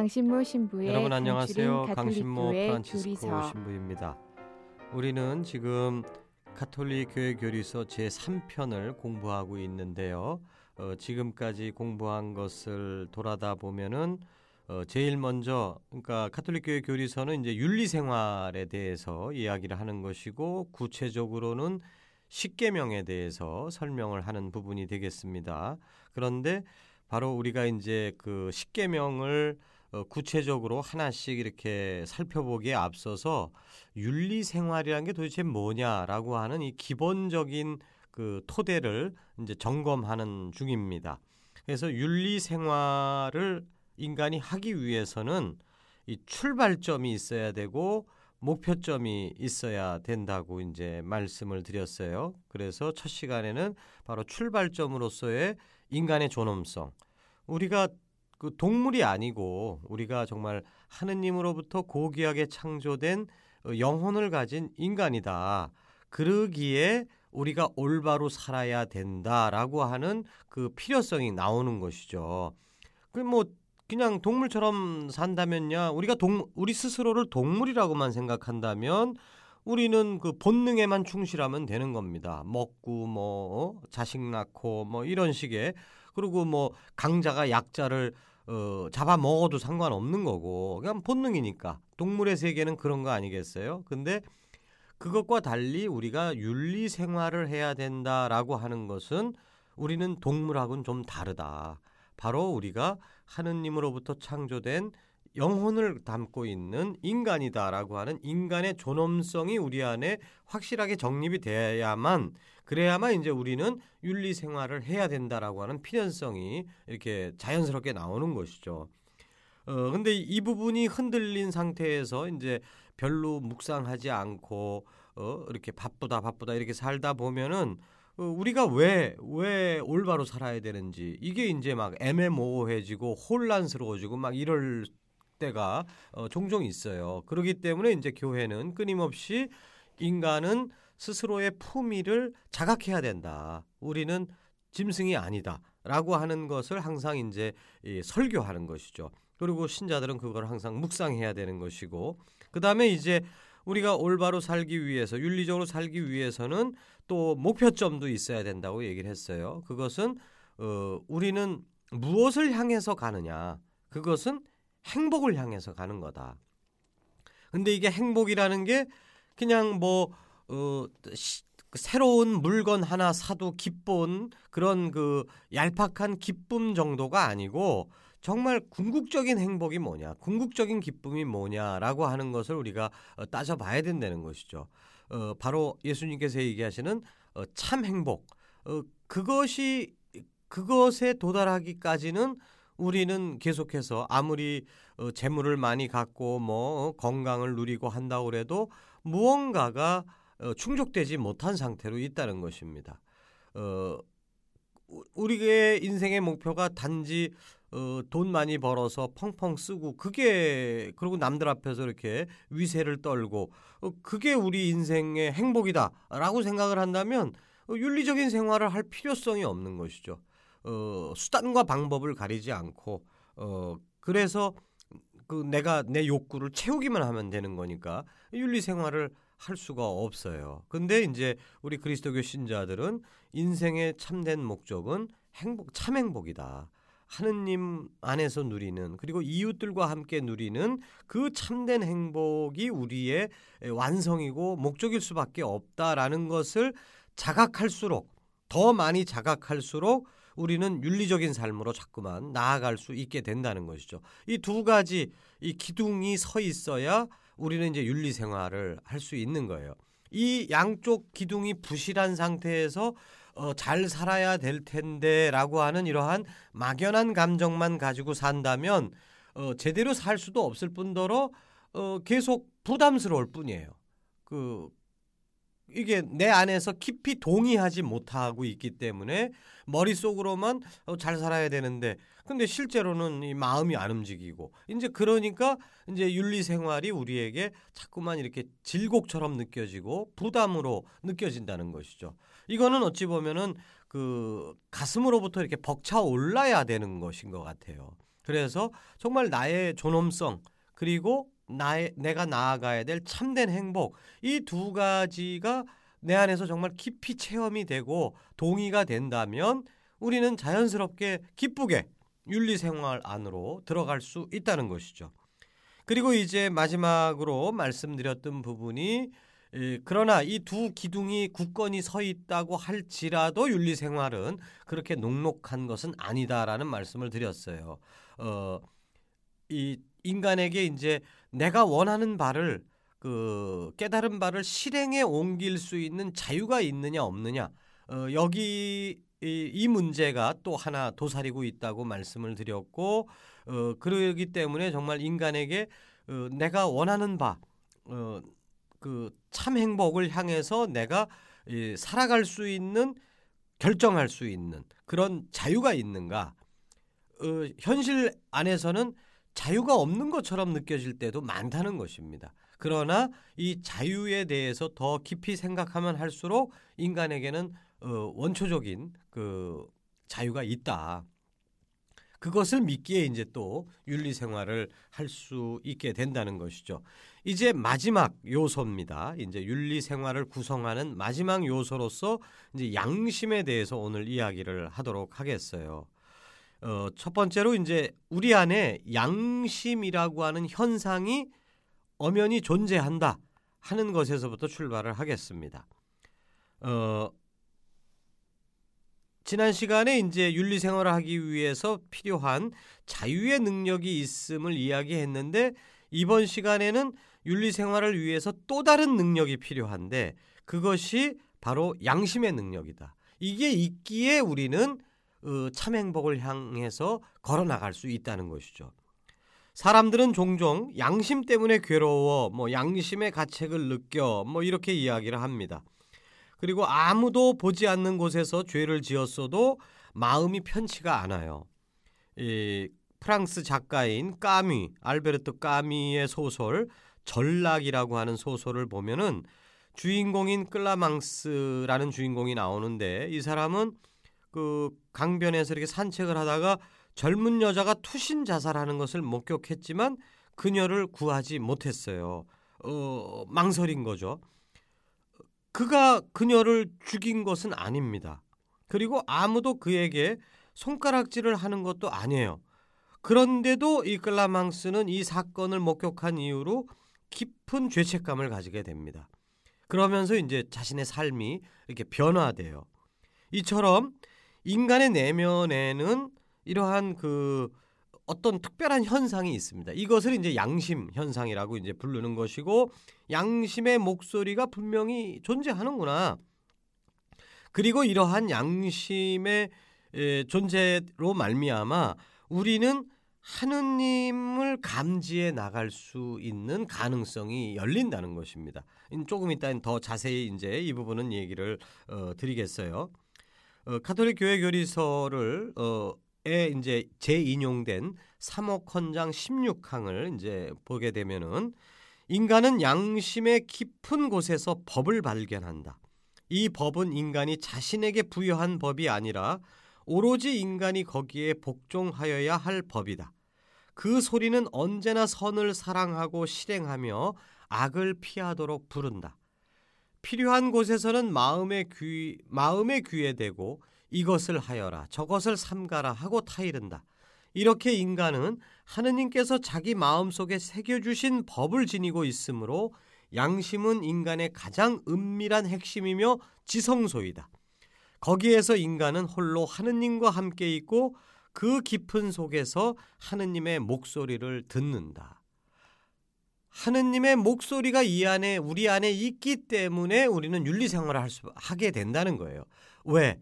강신모 신부의 여러분 안녕하세요. 강신모 프란치스코 교리서 신부입니다. 우리는 지금 가톨릭 교회 교리서 제 3편을 공부하고 있는데요. 어, 지금까지 공부한 것을 돌아다 보면은 어, 제일 먼저 그러니까 가톨릭 교회 교리서는 이제 윤리 생활에 대해서 이야기를 하는 것이고 구체적으로는 십계명에 대해서 설명을 하는 부분이 되겠습니다. 그런데 바로 우리가 이제 그 십계명을 어, 구체적으로 하나씩 이렇게 살펴보기에 앞서서 윤리 생활이라는 게 도대체 뭐냐라고 하는 이 기본적인 그 토대를 이제 점검하는 중입니다. 그래서 윤리 생활을 인간이 하기 위해서는 이 출발점이 있어야 되고 목표점이 있어야 된다고 이제 말씀을 드렸어요. 그래서 첫 시간에는 바로 출발점으로서의 인간의 존엄성. 우리가 그 동물이 아니고 우리가 정말 하느님으로부터 고귀하게 창조된 어, 영혼을 가진 인간이다. 그러기에 우리가 올바로 살아야 된다라고 하는 그 필요성이 나오는 것이죠. 그뭐 그냥 동물처럼 산다면야 우리가 동 우리 스스로를 동물이라고만 생각한다면 우리는 그 본능에만 충실하면 되는 겁니다. 먹고 뭐 어? 자식 낳고 뭐 이런 식의 그리고 뭐 강자가 약자를 어, 잡아 먹어도 상관없는 거고 그냥 본능이니까 동물의 세계는 그런 거 아니겠어요? 근데 그것과 달리 우리가 윤리 생활을 해야 된다라고 하는 것은 우리는 동물하고는 좀 다르다. 바로 우리가 하느님으로부터 창조된 영혼을 담고 있는 인간이다라고 하는 인간의 존엄성이 우리 안에 확실하게 정립이 돼야만 그래야만 이제 우리는 윤리 생활을 해야 된다라고 하는 필연성이 이렇게 자연스럽게 나오는 것이죠. 어 근데 이 부분이 흔들린 상태에서 이제 별로 묵상하지 않고 어 이렇게 바쁘다 바쁘다 이렇게 살다 보면은 어, 우리가 왜, 왜 올바로 살아야 되는지, 이게 이제 막 애매모호해지고 혼란스러워지고 막 이럴 때가 어, 종종 있어요. 그렇기 때문에 이제 교회는 끊임없이 인간은 스스로의 품위를 자각해야 된다. 우리는 짐승이 아니다. 라고 하는 것을 항상 이제 이 설교하는 것이죠. 그리고 신자들은 그걸 항상 묵상해야 되는 것이고, 그 다음에 이제 우리가 올바로 살기 위해서, 윤리적으로 살기 위해서는 또 목표점도 있어야 된다고 얘기를 했어요. 그것은, 어, 우리는 무엇을 향해서 가느냐. 그것은 행복을 향해서 가는 거다. 근데 이게 행복이라는 게 그냥 뭐, 어, 시, 새로운 물건 하나 사도 기쁜 그런 그 얄팍한 기쁨 정도가 아니고 정말 궁극적인 행복이 뭐냐, 궁극적인 기쁨이 뭐냐라고 하는 것을 우리가 어, 따져봐야 된다는 것이죠. 어, 바로 예수님께서 얘기하시는 어, 참 행복. 어, 그것이 그것에 도달하기까지는 우리는 계속해서 아무리 어, 재물을 많이 갖고 뭐 건강을 누리고 한다고 그래도 무언가가 어, 충족되지 못한 상태로 있다는 것입니다. 어, 우리의 인생의 목표가 단지 어, 돈 많이 벌어서 펑펑 쓰고 그게 그리고 남들 앞에서 이렇게 위세를 떨고 어, 그게 우리 인생의 행복이다라고 생각을 한다면 어, 윤리적인 생활을 할 필요성이 없는 것이죠. 어, 수단과 방법을 가리지 않고 어, 그래서 그 내가 내 욕구를 채우기만 하면 되는 거니까 윤리 생활을 할 수가 없어요. 근데 이제 우리 그리스도교 신자들은 인생의 참된 목적은 행복, 참 행복이다. 하느님 안에서 누리는 그리고 이웃들과 함께 누리는 그 참된 행복이 우리의 완성이고 목적일 수밖에 없다라는 것을 자각할수록 더 많이 자각할수록 우리는 윤리적인 삶으로 자꾸만 나아갈 수 있게 된다는 것이죠. 이 두 가지 이 기둥이 서 있어야 우리는 이제 윤리 생활을 할 수 있는 거예요. 이 양쪽 기둥이 부실한 상태에서 어, 잘 살아야 될 텐데라고 하는 이러한 막연한 감정만 가지고 산다면 어, 제대로 살 수도 없을 뿐더러 어, 계속 부담스러울 뿐이에요. 그 이게 내 안에서 깊이 동의하지 못하고 있기 때문에 머릿속으로만 어, 잘 살아야 되는데 근데 실제로는 이 마음이 안 움직이고 이제 그러니까 이제 윤리 생활이 우리에게 자꾸만 이렇게 질곡처럼 느껴지고 부담으로 느껴진다는 것이죠. 이거는 어찌 보면은 그 가슴으로부터 이렇게 벅차 올라야 되는 것인 것 같아요. 그래서 정말 나의 존엄성 그리고 나의 내가 나아가야 될 참된 행복 이 두 가지가 내 안에서 정말 깊이 체험이 되고 동의가 된다면 우리는 자연스럽게 기쁘게 윤리 생활 안으로 들어갈 수 있다는 것이죠. 그리고 이제 마지막으로 말씀드렸던 부분이 그러나 이 두 기둥이 굳건히 서 있다고 할지라도 윤리 생활은 그렇게 녹록한 것은 아니다라는 말씀을 드렸어요. 어, 이 인간에게 이제 내가 원하는 바를 그 깨달은 바를 실행에 옮길 수 있는 자유가 있느냐 없느냐. 어, 여기 이, 이 문제가 또 하나 도사리고 있다고 말씀을 드렸고 어, 그러기 때문에 정말 인간에게 어, 내가 원하는 바 어, 그 참 행복을 향해서 내가 이, 살아갈 수 있는 결정할 수 있는 그런 자유가 있는가. 어, 현실 안에서는 자유가 없는 것처럼 느껴질 때도 많다는 것입니다. 그러나 이 자유에 대해서 더 깊이 생각하면 할수록 인간에게는 어, 원초적인 그 자유가 있다. 그것을 믿기에 이제 또 윤리 생활을 할 수 있게 된다는 것이죠. 이제 마지막 요소입니다. 이제 윤리 생활을 구성하는 마지막 요소로서 이제 양심에 대해서 오늘 이야기를 하도록 하겠어요. 어, 첫 번째로 이제 우리 안에 양심이라고 하는 현상이 엄연히 존재한다 하는 것에서부터 출발을 하겠습니다. 어, 지난 시간에 이제 윤리 생활을 하기 위해서 필요한 자유의 능력이 있음을 이야기했는데 이번 시간에는 윤리 생활을 위해서 또 다른 능력이 필요한데 그것이 바로 양심의 능력이다. 이게 있기에 우리는 어, 참 행복을 향해서 걸어 나갈 수 있다는 것이죠. 사람들은 종종 양심 때문에 괴로워, 뭐 양심의 가책을 느껴, 뭐 이렇게 이야기를 합니다. 그리고 아무도 보지 않는 곳에서 죄를 지었어도 마음이 편치가 않아요. 이 프랑스 작가인 까미, 알베르트 까미의 소설 전락이라고 하는 소설을 보면은 주인공인 클라망스라는 주인공이 나오는데 이 사람은 그 강변에서 이렇게 산책을 하다가 젊은 여자가 투신 자살하는 것을 목격했지만 그녀를 구하지 못했어요. 어, 망설인 거죠. 그가 그녀를 죽인 것은 아닙니다. 그리고 아무도 그에게 손가락질을 하는 것도 아니에요. 그런데도 이 클라망스는 이 사건을 목격한 이후로 깊은 죄책감을 가지게 됩니다. 그러면서 이제 자신의 삶이 이렇게 변화돼요. 이처럼 인간의 내면에는 이러한 그 어떤 특별한 현상이 있습니다. 이것을 이제 양심 현상이라고 이제 부르는 것이고 양심의 목소리가 분명히 존재하는구나. 그리고 이러한 양심의 존재로 말미암아 우리는 하느님을 감지해 나갈 수 있는 가능성이 열린다는 것입니다. 조금 이따 더 자세히 이제 이 부분은 얘기를 어, 드리겠어요. 어, 카톨릭 교회 교리서를 어, 에 이제 재인용된 3억 헌장 16항을 이제 보게 되면은 인간은 양심의 깊은 곳에서 법을 발견한다. 이 법은 인간이 자신에게 부여한 법이 아니라 오로지 인간이 거기에 복종하여야 할 법이다. 그 소리는 언제나 선을 사랑하고 실행하며 악을 피하도록 부른다. 필요한 곳에서는 마음의 귀 마음의 귀에 대고 이것을 하여라 저것을 삼가라 하고 타이른다. 이렇게 인간은 하느님께서 자기 마음속에 새겨 주신 법을 지니고 있으므로 양심은 인간의 가장 은밀한 핵심이며 지성소이다. 거기에서 인간은 홀로 하느님과 함께 있고 그 깊은 속에서 하느님의 목소리를 듣는다. 하느님의 목소리가 이 안에 우리 안에 있기 때문에 우리는 윤리 생활을 할 수, 하게 된다는 거예요. 왜?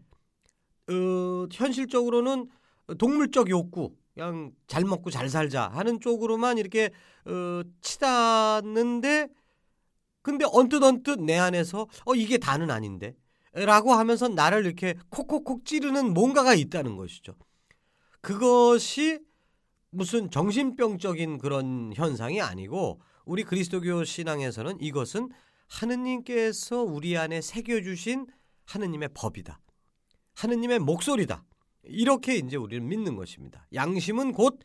어, 현실적으로는 동물적 욕구, 그냥 잘 먹고 잘 살자 하는 쪽으로만 이렇게 어, 치닫는데 근데 언뜻 언뜻 내 안에서 어 이게 다는 아닌데 라고 하면서 나를 이렇게 콕콕콕 찌르는 뭔가가 있다는 것이죠. 그것이 무슨 정신병적인 그런 현상이 아니고 우리 그리스도교 신앙에서는 이것은 하느님께서 우리 안에 새겨주신 하느님의 법이다. 하느님의 목소리다. 이렇게 이제 우리는 믿는 것입니다. 양심은 곧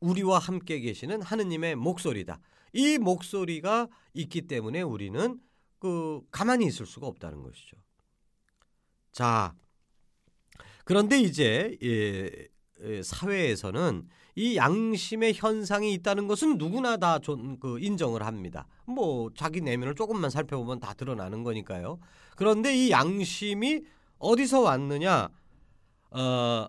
우리와 함께 계시는 하느님의 목소리다. 이 목소리가 있기 때문에 우리는 그 가만히 있을 수가 없다는 것이죠. 자, 그런데 이제 예, 예, 사회에서는 이 양심의 현상이 있다는 것은 누구나 다 그 인정을 합니다. 뭐 자기 내면을 조금만 살펴보면 다 드러나는 거니까요. 그런데 이 양심이 어디서 왔느냐? 어,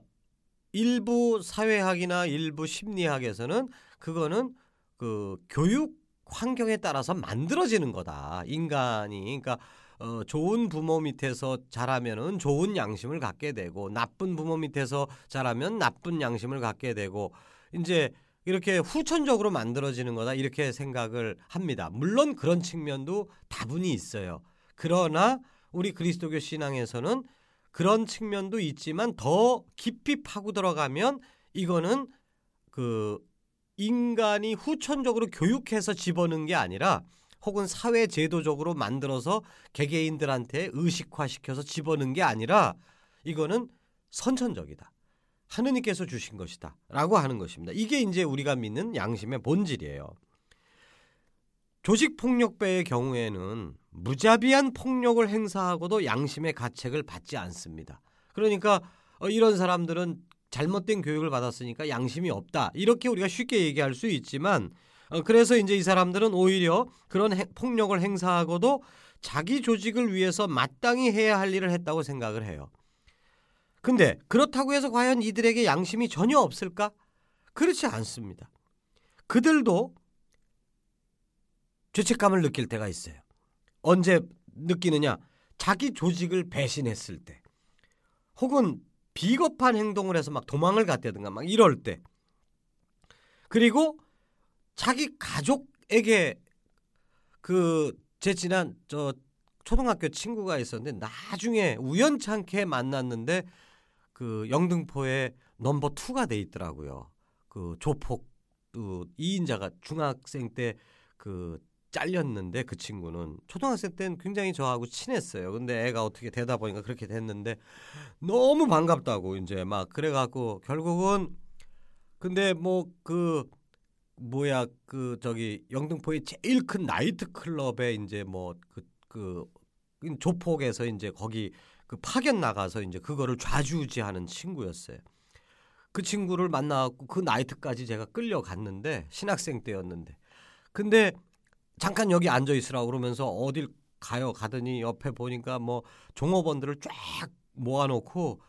일부 사회학이나 일부 심리학에서는 그거는 그 교육 환경에 따라서 만들어지는 거다. 인간이 그러니까 어, 좋은 부모 밑에서 자라면은 좋은 양심을 갖게 되고 나쁜 부모 밑에서 자라면 나쁜 양심을 갖게 되고 이제 이렇게 후천적으로 만들어지는 거다 이렇게 생각을 합니다. 물론 그런 측면도 다분히 있어요. 그러나 우리 그리스도교 신앙에서는 그런 측면도 있지만 더 깊이 파고 들어가면 이거는 그 인간이 후천적으로 교육해서 집어넣은 게 아니라 혹은 사회 제도적으로 만들어서 개개인들한테 의식화시켜서 집어넣은 게 아니라 이거는 선천적이다. 하느님께서 주신 것이다. 라고 하는 것입니다. 이게 이제 우리가 믿는 양심의 본질이에요. 조직폭력배의 경우에는 무자비한 폭력을 행사하고도 양심의 가책을 받지 않습니다. 그러니까 어, 이런 사람들은 잘못된 교육을 받았으니까 양심이 없다. 이렇게 우리가 쉽게 얘기할 수 있지만 어, 그래서 이제 이 사람들은 오히려 그런 해, 폭력을 행사하고도 자기 조직을 위해서 마땅히 해야 할 일을 했다고 생각을 해요. 근데 그렇다고 해서 과연 이들에게 양심이 전혀 없을까? 그렇지 않습니다. 그들도 죄책감을 느낄 때가 있어요. 언제 느끼느냐? 자기 조직을 배신했을 때. 혹은 비겁한 행동을 해서 막 도망을 갔다든가 막 이럴 때. 그리고 자기 가족에게 그 제 지난 저 초등학교 친구가 있었는데 나중에 우연찮게 만났는데 그 영등포에 넘버 투가 돼 있더라고요. 그 조폭 그 2인자가 중학생 때 그 잘렸는데 그 친구는 초등학생 때는 굉장히 저하고 친했어요. 근데 애가 어떻게 되다 보니까 그렇게 됐는데 너무 반갑다고 이제 막 그래갖고 결국은 근데 뭐 그 뭐야 그 저기 영등포의 제일 큰 나이트 클럽에 이제 뭐그그 조폭에서 이제 거기 그 파견 나가서 이제 그거를 좌지우지하는 친구였어요. 그 친구를 만나갖고 그 나이트까지 제가 끌려갔는데 신학생 때였는데 근데 잠깐 여기 앉아 있으라 그러면서 어딜 가요 가더니 옆에 보니까 뭐 종업원들을 쫙 모아놓고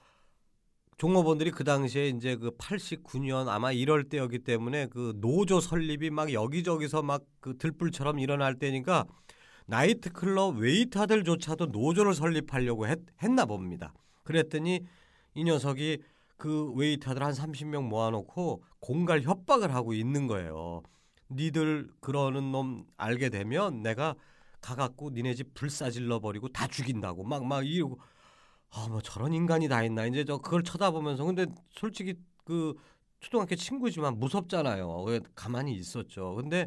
종업원들이 그 당시에 이제 그 89년 아마 이럴 때였기 때문에 그 노조 설립이 막 여기저기서 막 그 들불처럼 일어날 때니까 나이트클럽 웨이터들조차도 노조를 설립하려고 했, 했나 봅니다. 그랬더니 이 녀석이 그 웨이터들 한 30명 모아놓고 공갈 협박을 하고 있는 거예요. 니들 그러는 놈 알게 되면 내가 가갖고 니네 집 불사질러 버리고 다 죽인다고 막 막 이러고 아, 뭐 저런 인간이 다 있나. 이제 저 그걸 쳐다보면서 근데 솔직히 그 초등학교 친구지만 무섭잖아요. 왜 가만히 있었죠. 근데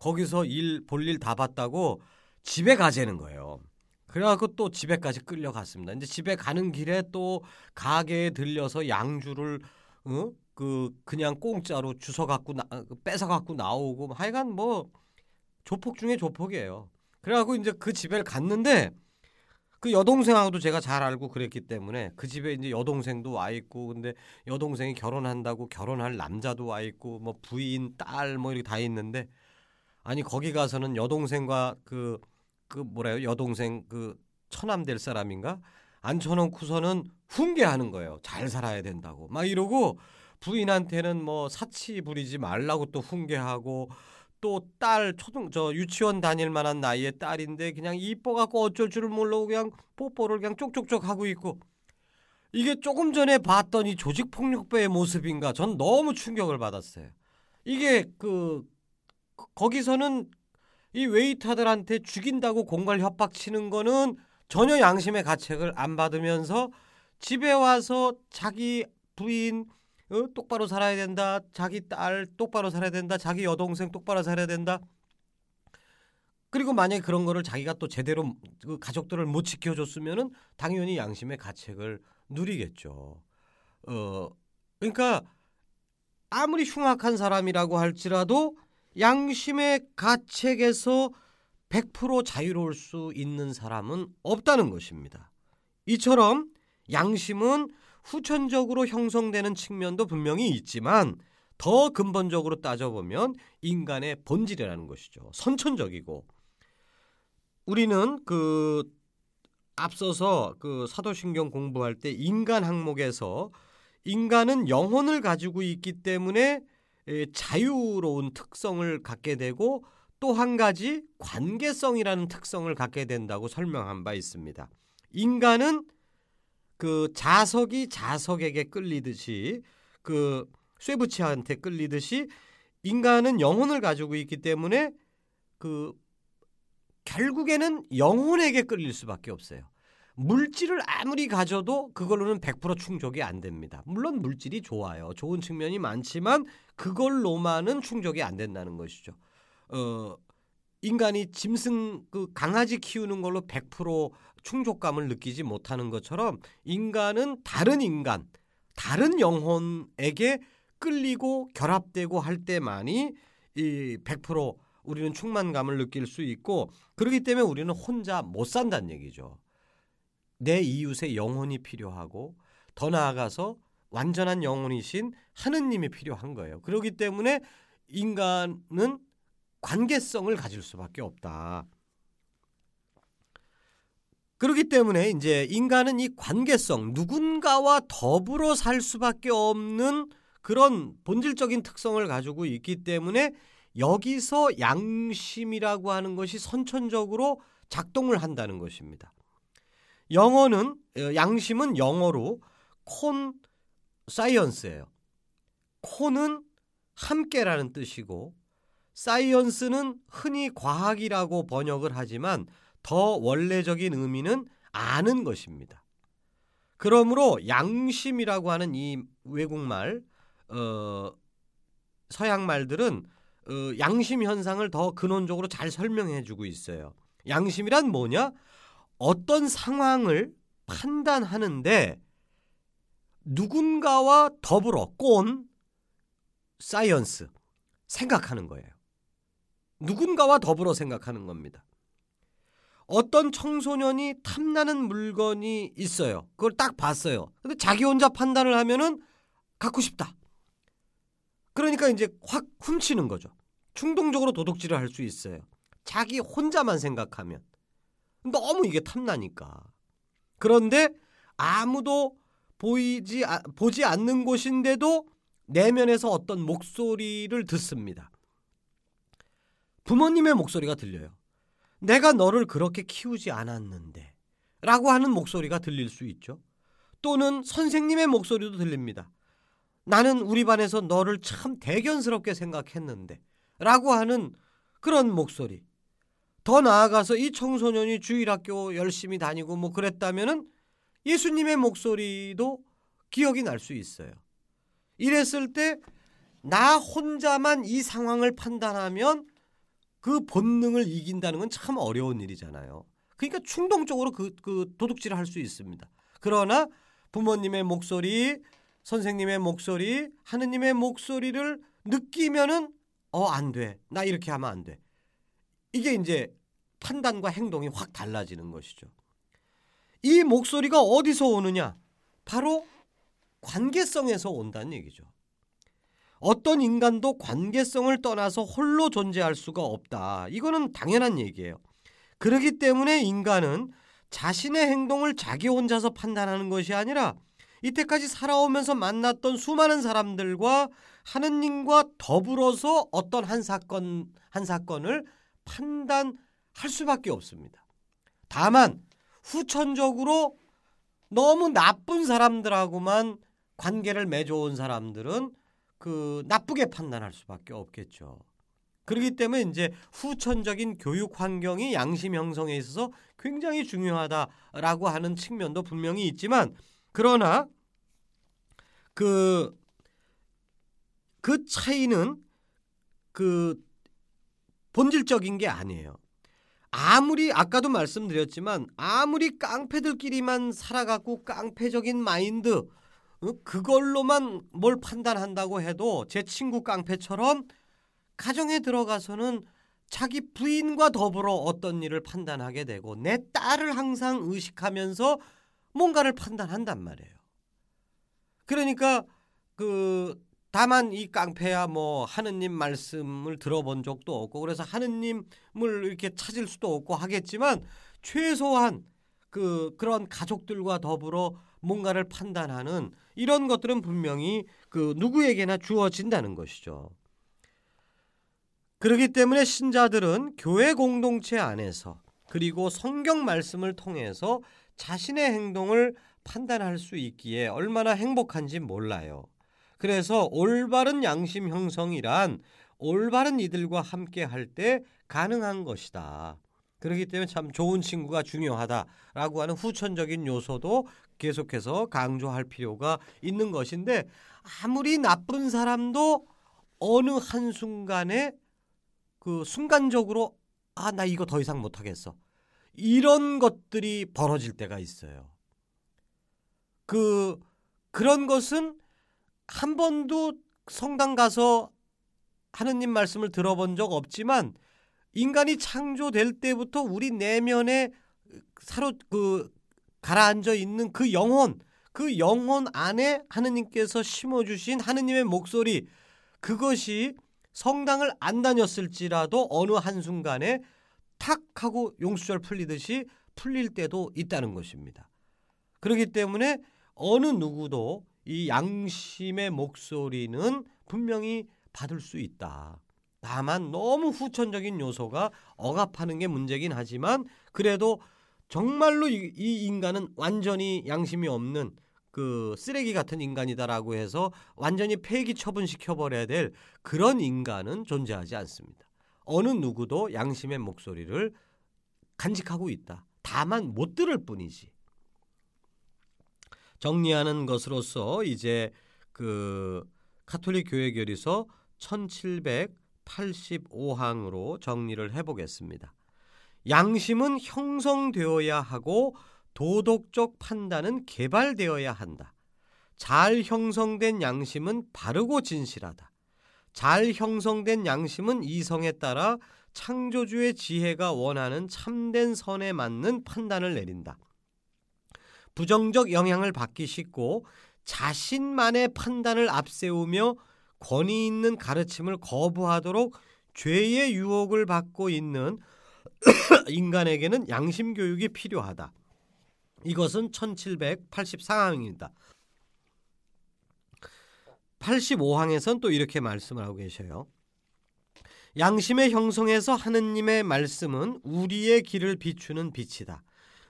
거기서 일 볼 일 다 봤다고 집에 가재는 거예요. 그래갖고 또 집에까지 끌려갔습니다. 이제 집에 가는 길에 또 가게에 들려서 양주를 어? 그 그냥 공짜로 주워 갖고 나, 뺏어 갖고 나오고 하여간 뭐 조폭 중에 조폭이에요. 그래갖고 이제 그 집에 갔는데 그 여동생하고도 제가 잘 알고 그랬기 때문에 그 집에 이제 여동생도 와 있고 근데 여동생이 결혼한다고 결혼할 남자도 와 있고 뭐 부인 딸 뭐 이렇게 다 있는데 아니 거기 가서는 여동생과 그 그그 뭐래요? 여동생 그 처남 될 사람인가? 앉혀놓고서는 훈계하는 거예요. 잘 살아야 된다고. 막 이러고 부인한테는 뭐 사치 부리지 말라고 또 훈계하고 또 딸 초등 저 유치원 다닐 만한 나이의 딸인데 그냥 이뻐 갖고 어쩔 줄을 모르고 그냥 뽀뽀를 그냥 쪽쪽쪽 하고 있고. 이게 조금 전에 봤던 이 조직 폭력배의 모습인가? 전 너무 충격을 받았어요. 이게 그 거기서는 이 웨이터들한테 죽인다고 공갈 협박 치는 거는 전혀 양심의 가책을 안 받으면서 집에 와서 자기 부인 어? 똑바로 살아야 된다. 자기 딸 똑바로 살아야 된다. 자기 여동생 똑바로 살아야 된다. 그리고 만약에 그런 거를 자기가 또 제대로 그 가족들을 못 지켜줬으면은 당연히 양심의 가책을 누리겠죠. 어, 그러니까 아무리 흉악한 사람이라고 할지라도 양심의 가책에서 100% 자유로울 수 있는 사람은 없다는 것입니다. 이처럼 양심은 후천적으로 형성되는 측면도 분명히 있지만 더 근본적으로 따져보면 인간의 본질이라는 것이죠. 선천적이고 우리는 그 앞서서 그 사도신경 공부할 때 인간 항목에서 인간은 영혼을 가지고 있기 때문에 자유로운 특성을 갖게 되고 또 한 가지 관계성이라는 특성을 갖게 된다고 설명한 바 있습니다. 인간은 그 자석이 자석에게 끌리듯이 그 쇠붙이한테 끌리듯이 인간은 영혼을 가지고 있기 때문에 그 결국에는 영혼에게 끌릴 수밖에 없어요. 물질을 아무리 가져도 그걸로는 100% 충족이 안 됩니다. 물론 물질이 좋아요. 좋은 측면이 많지만 그걸로만은 충족이 안 된다는 것이죠. 어, 인간이 짐승 그 강아지 키우는 걸로 100% 충족감을 느끼지 못하는 것처럼 인간은 다른 인간, 다른 영혼에게 끌리고 결합되고 할 때만이 이100% 우리는 충만감을 느낄 수 있고 그렇기 때문에 우리는 혼자 못 산다는 얘기죠. 내 이웃의 영혼이 필요하고 더 나아가서 완전한 영혼이신 하느님이 필요한 거예요. 그렇기 때문에 인간은 관계성을 가질 수밖에 없다. 그렇기 때문에 이제 인간은 이 관계성, 누군가와 더불어 살 수밖에 없는 그런 본질적인 특성을 가지고 있기 때문에 여기서 양심이라고 하는 것이 선천적으로 작동을 한다는 것입니다. 영어는 어, 양심은 영어로 콘 사이언스예요. 콘은 함께라는 뜻이고 사이언스는 흔히 과학이라고 번역을 하지만 더 원래적인 의미는 아는 것입니다. 그러므로 양심이라고 하는 이 외국말 어, 서양 말들은 어, 양심 현상을 더 근원적으로 잘 설명해 주고 있어요. 양심이란 뭐냐? 어떤 상황을 판단하는데 누군가와 더불어 con science 생각하는 거예요. 누군가와 더불어 생각하는 겁니다. 어떤 청소년이 탐나는 물건이 있어요. 그걸 딱 봤어요. 근데 자기 혼자 판단을 하면은 갖고 싶다. 그러니까 이제 확 훔치는 거죠. 충동적으로 도둑질을 할 수 있어요. 자기 혼자만 생각하면. 너무 이게 탐나니까. 그런데 아무도 보이지 보지 않는 곳인데도 내면에서 어떤 목소리를 듣습니다. 부모님의 목소리가 들려요. 내가 너를 그렇게 키우지 않았는데 라고 하는 목소리가 들릴 수 있죠. 또는 선생님의 목소리도 들립니다. 나는 우리 반에서 너를 참 대견스럽게 생각했는데 라고 하는 그런 목소리. 더 나아가서 이 청소년이 주일 학교 열심히 다니고 뭐 그랬다면은 예수님의 목소리도 기억이 날 수 있어요. 이랬을 때 나 혼자만 이 상황을 판단하면 그 본능을 이긴다는 건 참 어려운 일이잖아요. 그러니까 충동적으로 그, 그 도둑질을 할 수 있습니다. 그러나 부모님의 목소리, 선생님의 목소리, 하느님의 목소리를 느끼면은 어, 안 돼. 나 이렇게 하면 안 돼. 이게 이제 판단과 행동이 확 달라지는 것이죠. 이 목소리가 어디서 오느냐? 바로 관계성에서 온다는 얘기죠. 어떤 인간도 관계성을 떠나서 홀로 존재할 수가 없다. 이거는 당연한 얘기예요. 그렇기 때문에 인간은 자신의 행동을 자기 혼자서 판단하는 것이 아니라 이때까지 살아오면서 만났던 수많은 사람들과 하느님과 더불어서 어떤 한 사건 한 사건을 판단할 수밖에 없습니다. 다만 후천적으로 너무 나쁜 사람들하고만 관계를 맺어온 사람들은 그 나쁘게 판단할 수밖에 없겠죠. 그렇기 때문에 이제 후천적인 교육 환경이 양심 형성에 있어서 굉장히 중요하다라고 하는 측면도 분명히 있지만 그러나 그, 그 차이는 그 본질적인 게 아니에요. 아무리 아까도 말씀드렸지만 아무리 깡패들끼리만 살아갖고 깡패적인 마인드 어, 그걸로만 뭘 판단한다고 해도 제 친구 깡패처럼 가정에 들어가서는 자기 부인과 더불어 어떤 일을 판단하게 되고 내 딸을 항상 의식하면서 뭔가를 판단한단 말이에요. 그러니까 그 다만 이 깡패야 뭐 하느님 말씀을 들어본 적도 없고 그래서 하느님을 이렇게 찾을 수도 없고 하겠지만 최소한 그 그런 가족들과 더불어 뭔가를 판단하는 이런 것들은 분명히 그 누구에게나 주어진다는 것이죠. 그렇기 때문에 신자들은 교회 공동체 안에서 그리고 성경 말씀을 통해서 자신의 행동을 판단할 수 있기에 얼마나 행복한지 몰라요. 그래서 올바른 양심 형성이란 올바른 이들과 함께 할 때 가능한 것이다. 그렇기 때문에 참 좋은 친구가 중요하다라고 하는 후천적인 요소도 계속해서 강조할 필요가 있는 것인데 아무리 나쁜 사람도 어느 한순간에 그 순간적으로 아, 나 이거 더 이상 못 하겠어. 이런 것들이 벌어질 때가 있어요. 그 그런 것은 한 번도 성당 가서 하느님 말씀을 들어본 적 없지만 인간이 창조될 때부터 우리 내면에 사로 그 가라앉아 있는 그 영혼, 그 영혼 안에 하느님께서 심어 주신 하느님의 목소리 그것이 성당을 안 다녔을지라도 어느 한순간에 탁 하고 용수절 풀리듯이 풀릴 때도 있다는 것입니다. 그렇기 때문에 어느 누구도 이 양심의 목소리는 분명히 받을 수 있다. 다만 너무 후천적인 요소가 억압하는 게 문제긴 하지만 그래도 정말로 이, 이 인간은 완전히 양심이 없는 그 쓰레기 같은 인간이다라고 해서 완전히 폐기 처분시켜 버려야 될 그런 인간은 존재하지 않습니다. 어느 누구도 양심의 목소리를 간직하고 있다. 다만 못 들을 뿐이지. 정리하는 것으로서 이제 그 카톨릭 교회 결의서 1785항으로 정리를 해 보겠습니다. 양심은 형성되어야 하고 도덕적 판단은 개발되어야 한다. 잘 형성된 양심은 바르고 진실하다. 잘 형성된 양심은 이성에 따라 창조주의 지혜가 원하는 참된 선에 맞는 판단을 내린다. 부정적 영향을 받기 쉽고 자신만의 판단을 앞세우며 권위 있는 가르침을 거부하도록 죄의 유혹을 받고 있는 인간에게는 양심 교육이 필요하다. 이것은 1784항입니다. 85항에선 또 이렇게 말씀을 하고 계셔요. 양심의 형성에서 하느님의 말씀은 우리의 길을 비추는 빛이다.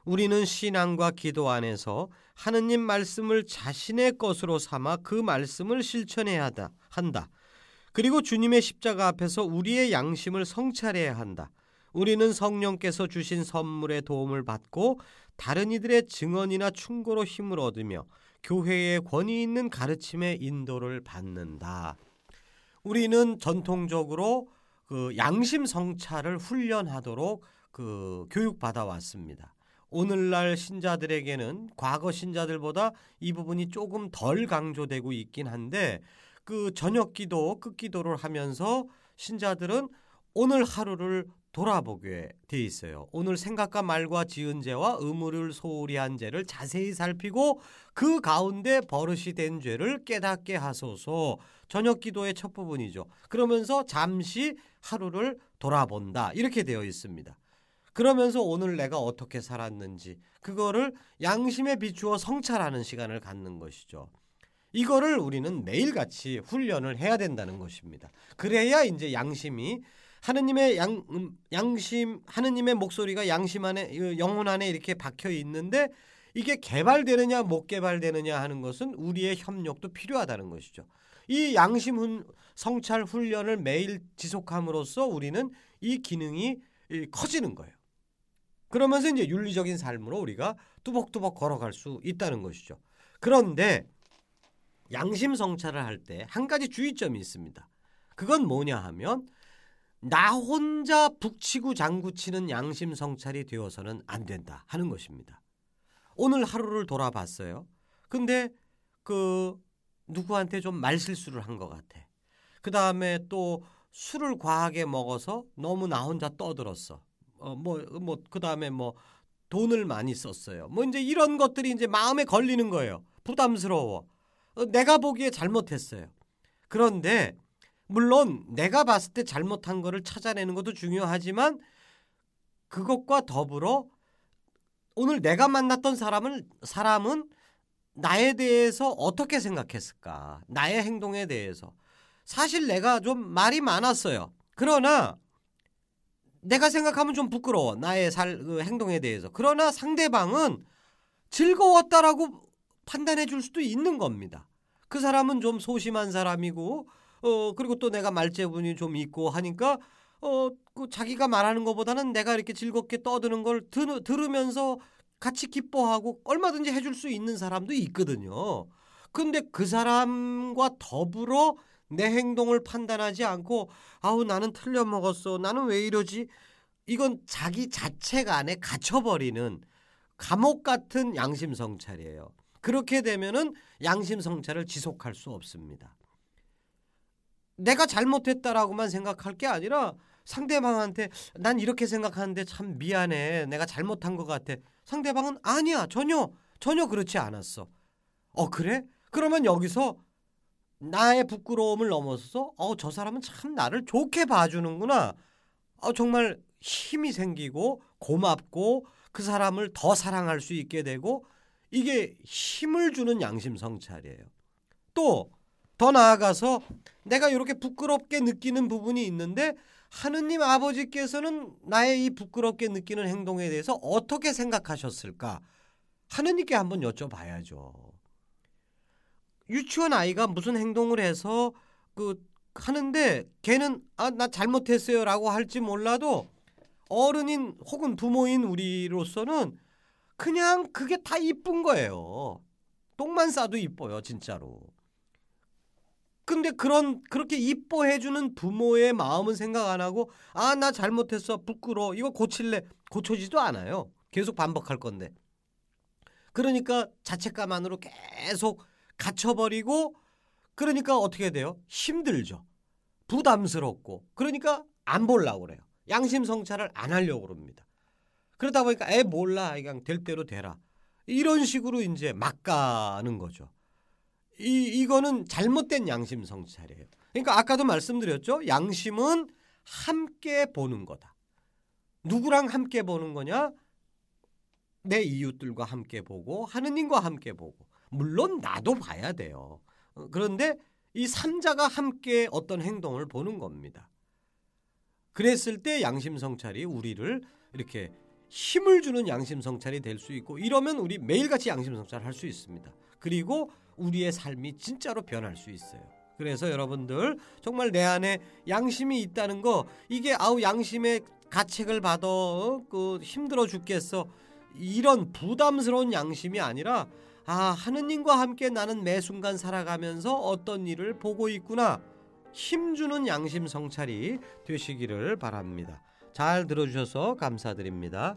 우리는 신앙과 기도 안에서 하느님 말씀을 자신의 것으로 삼아 그 말씀을 실천해야 한다. 그리고 주님의 십자가 앞에서 우리의 양심을 성찰해야 한다. 우리는 성령께서 주신 선물의 도움을 받고 다른 이들의 증언이나 충고로 힘을 얻으며 교회의 권위 있는 가르침의 인도를 받는다. 우리는 전통적으로 그 양심 성찰을 훈련하도록 그 교육받아 왔습니다. 오늘날 신자들에게는 과거 신자들보다 이 부분이 조금 덜 강조되고 있긴 한데 그 저녁 기도, 끝 기도를 하면서 신자들은 오늘 하루를 돌아보게 돼 있어요. 오늘 생각과 말과 지은 죄와 의무를 소홀히 한 죄를 자세히 살피고 그 가운데 버릇이 된 죄를 깨닫게 하소서. 저녁 기도의 첫 부분이죠. 그러면서 잠시 하루를 돌아본다. 이렇게 되어 있습니다. 그러면서 오늘 내가 어떻게 살았는지 그거를 양심에 비추어 성찰하는 시간을 갖는 것이죠. 이거를 우리는 매일같이 훈련을 해야 된다는 것입니다. 그래야 이제 양심이 하느님의 양, 음, 양심 하느님의 목소리가 양심 안에 영혼 안에 이렇게 박혀 있는데 이게 개발되느냐 못 개발되느냐 하는 것은 우리의 협력도 필요하다는 것이죠. 이 양심 훈, 성찰 훈련을 매일 지속함으로써 우리는 이 기능이 커지는 거예요. 그러면서 이제 윤리적인 삶으로 우리가 뚜벅뚜벅 걸어갈 수 있다는 것이죠. 그런데 양심 성찰을 할 때 한 가지 주의점이 있습니다. 그건 뭐냐 하면 나 혼자 북치고 장구치는 양심 성찰이 되어서는 안 된다 하는 것입니다. 오늘 하루를 돌아봤어요. 근데 그 누구한테 좀 말실수를 한 것 같아. 그 다음에 또 술을 과하게 먹어서 너무 나 혼자 떠들었어. 어, 뭐, 뭐, 그 다음에 뭐 돈을 많이 썼어요. 뭐 이제 이런 것들이 이제 마음에 걸리는 거예요. 부담스러워. 어, 내가 보기에 잘못했어요. 그런데 물론 내가 봤을 때 잘못한 거를 찾아내는 것도 중요하지만 그것과 더불어 오늘 내가 만났던 사람을 사람은 나에 대해서 어떻게 생각했을까? 나의 행동에 대해서. 사실 내가 좀 말이 많았어요. 그러나 내가 생각하면 좀 부끄러워. 나의 살, 그 행동에 대해서. 그러나 상대방은 즐거웠다라고 판단해 줄 수도 있는 겁니다. 그 사람은 좀 소심한 사람이고 어 그리고 또 내가 말재분이 좀 있고 하니까 어그 자기가 말하는 것보다는 내가 이렇게 즐겁게 떠드는 걸 들, 들으면서 같이 기뻐하고 얼마든지 해줄 수 있는 사람도 있거든요. 근데 그 사람과 더불어 내 행동을 판단하지 않고 아우 나는 틀려 먹었어. 나는 왜 이러지? 이건 자기 자체가 안에 갇혀버리는 감옥 같은 양심 성찰이에요. 그렇게 되면은 양심 성찰을 지속할 수 없습니다. 내가 잘못했다라고만 생각할 게 아니라 상대방한테 난 이렇게 생각하는데 참 미안해. 내가 잘못한 것 같아. 상대방은 아니야. 전혀 전혀 그렇지 않았어. 어 그래? 그러면 여기서 나의 부끄러움을 넘어서서 어 저 사람은 참 나를 좋게 봐주는구나. 어 정말 힘이 생기고 고맙고 그 사람을 더 사랑할 수 있게 되고 이게 힘을 주는 양심 성찰이에요. 또 더 나아가서 내가 이렇게 부끄럽게 느끼는 부분이 있는데 하느님 아버지께서는 나의 이 부끄럽게 느끼는 행동에 대해서 어떻게 생각하셨을까? 하느님께 한번 여쭤봐야죠. 유치원 아이가 무슨 행동을 해서 그 하는데 걔는 아 나 잘못했어요라고 할지 몰라도 어른인 혹은 부모인 우리로서는 그냥 그게 다 이쁜 거예요. 똥만 싸도 이뻐요, 진짜로. 근데 그런 그렇게 이뻐해 주는 부모의 마음은 생각 안 하고 아 나 잘못했어 부끄러워 이거 고칠래 고쳐지도 않아요 계속 반복할 건데 그러니까 자책감만으로 계속 갇혀버리고 그러니까 어떻게 돼요 힘들죠 부담스럽고 그러니까 안 보려고 그래요 양심 성찰을 안 하려고 그럽니다 그러다 보니까 애 몰라 그냥 될 대로 되라 이런 식으로 이제 막 가는 거죠 이 이거는 잘못된 양심 성찰이에요. 그러니까 아까도 말씀드렸죠. 양심은 함께 보는 거다. 누구랑 함께 보는 거냐? 내 이웃들과 함께 보고 하느님과 함께 보고 물론 나도 봐야 돼요. 어, 그런데 이 삼자가 함께 어떤 행동을 보는 겁니다. 그랬을 때 양심 성찰이 우리를 이렇게 힘을 주는 양심 성찰이 될 수 있고 이러면 우리 매일같이 양심 성찰을 할 수 있습니다. 그리고 우리의 삶이 진짜로 변할 수 있어요. 그래서 여러분들 정말 내 안에 양심이 있다는 거 이게 아우 양심의 가책을 받아 어? 그 힘들어 죽겠어 이런 부담스러운 양심이 아니라 아 하느님과 함께 나는 매 순간 살아가면서 어떤 일을 보고 있구나 힘주는 양심 성찰이 되시기를 바랍니다. 잘 들어주셔서 감사드립니다.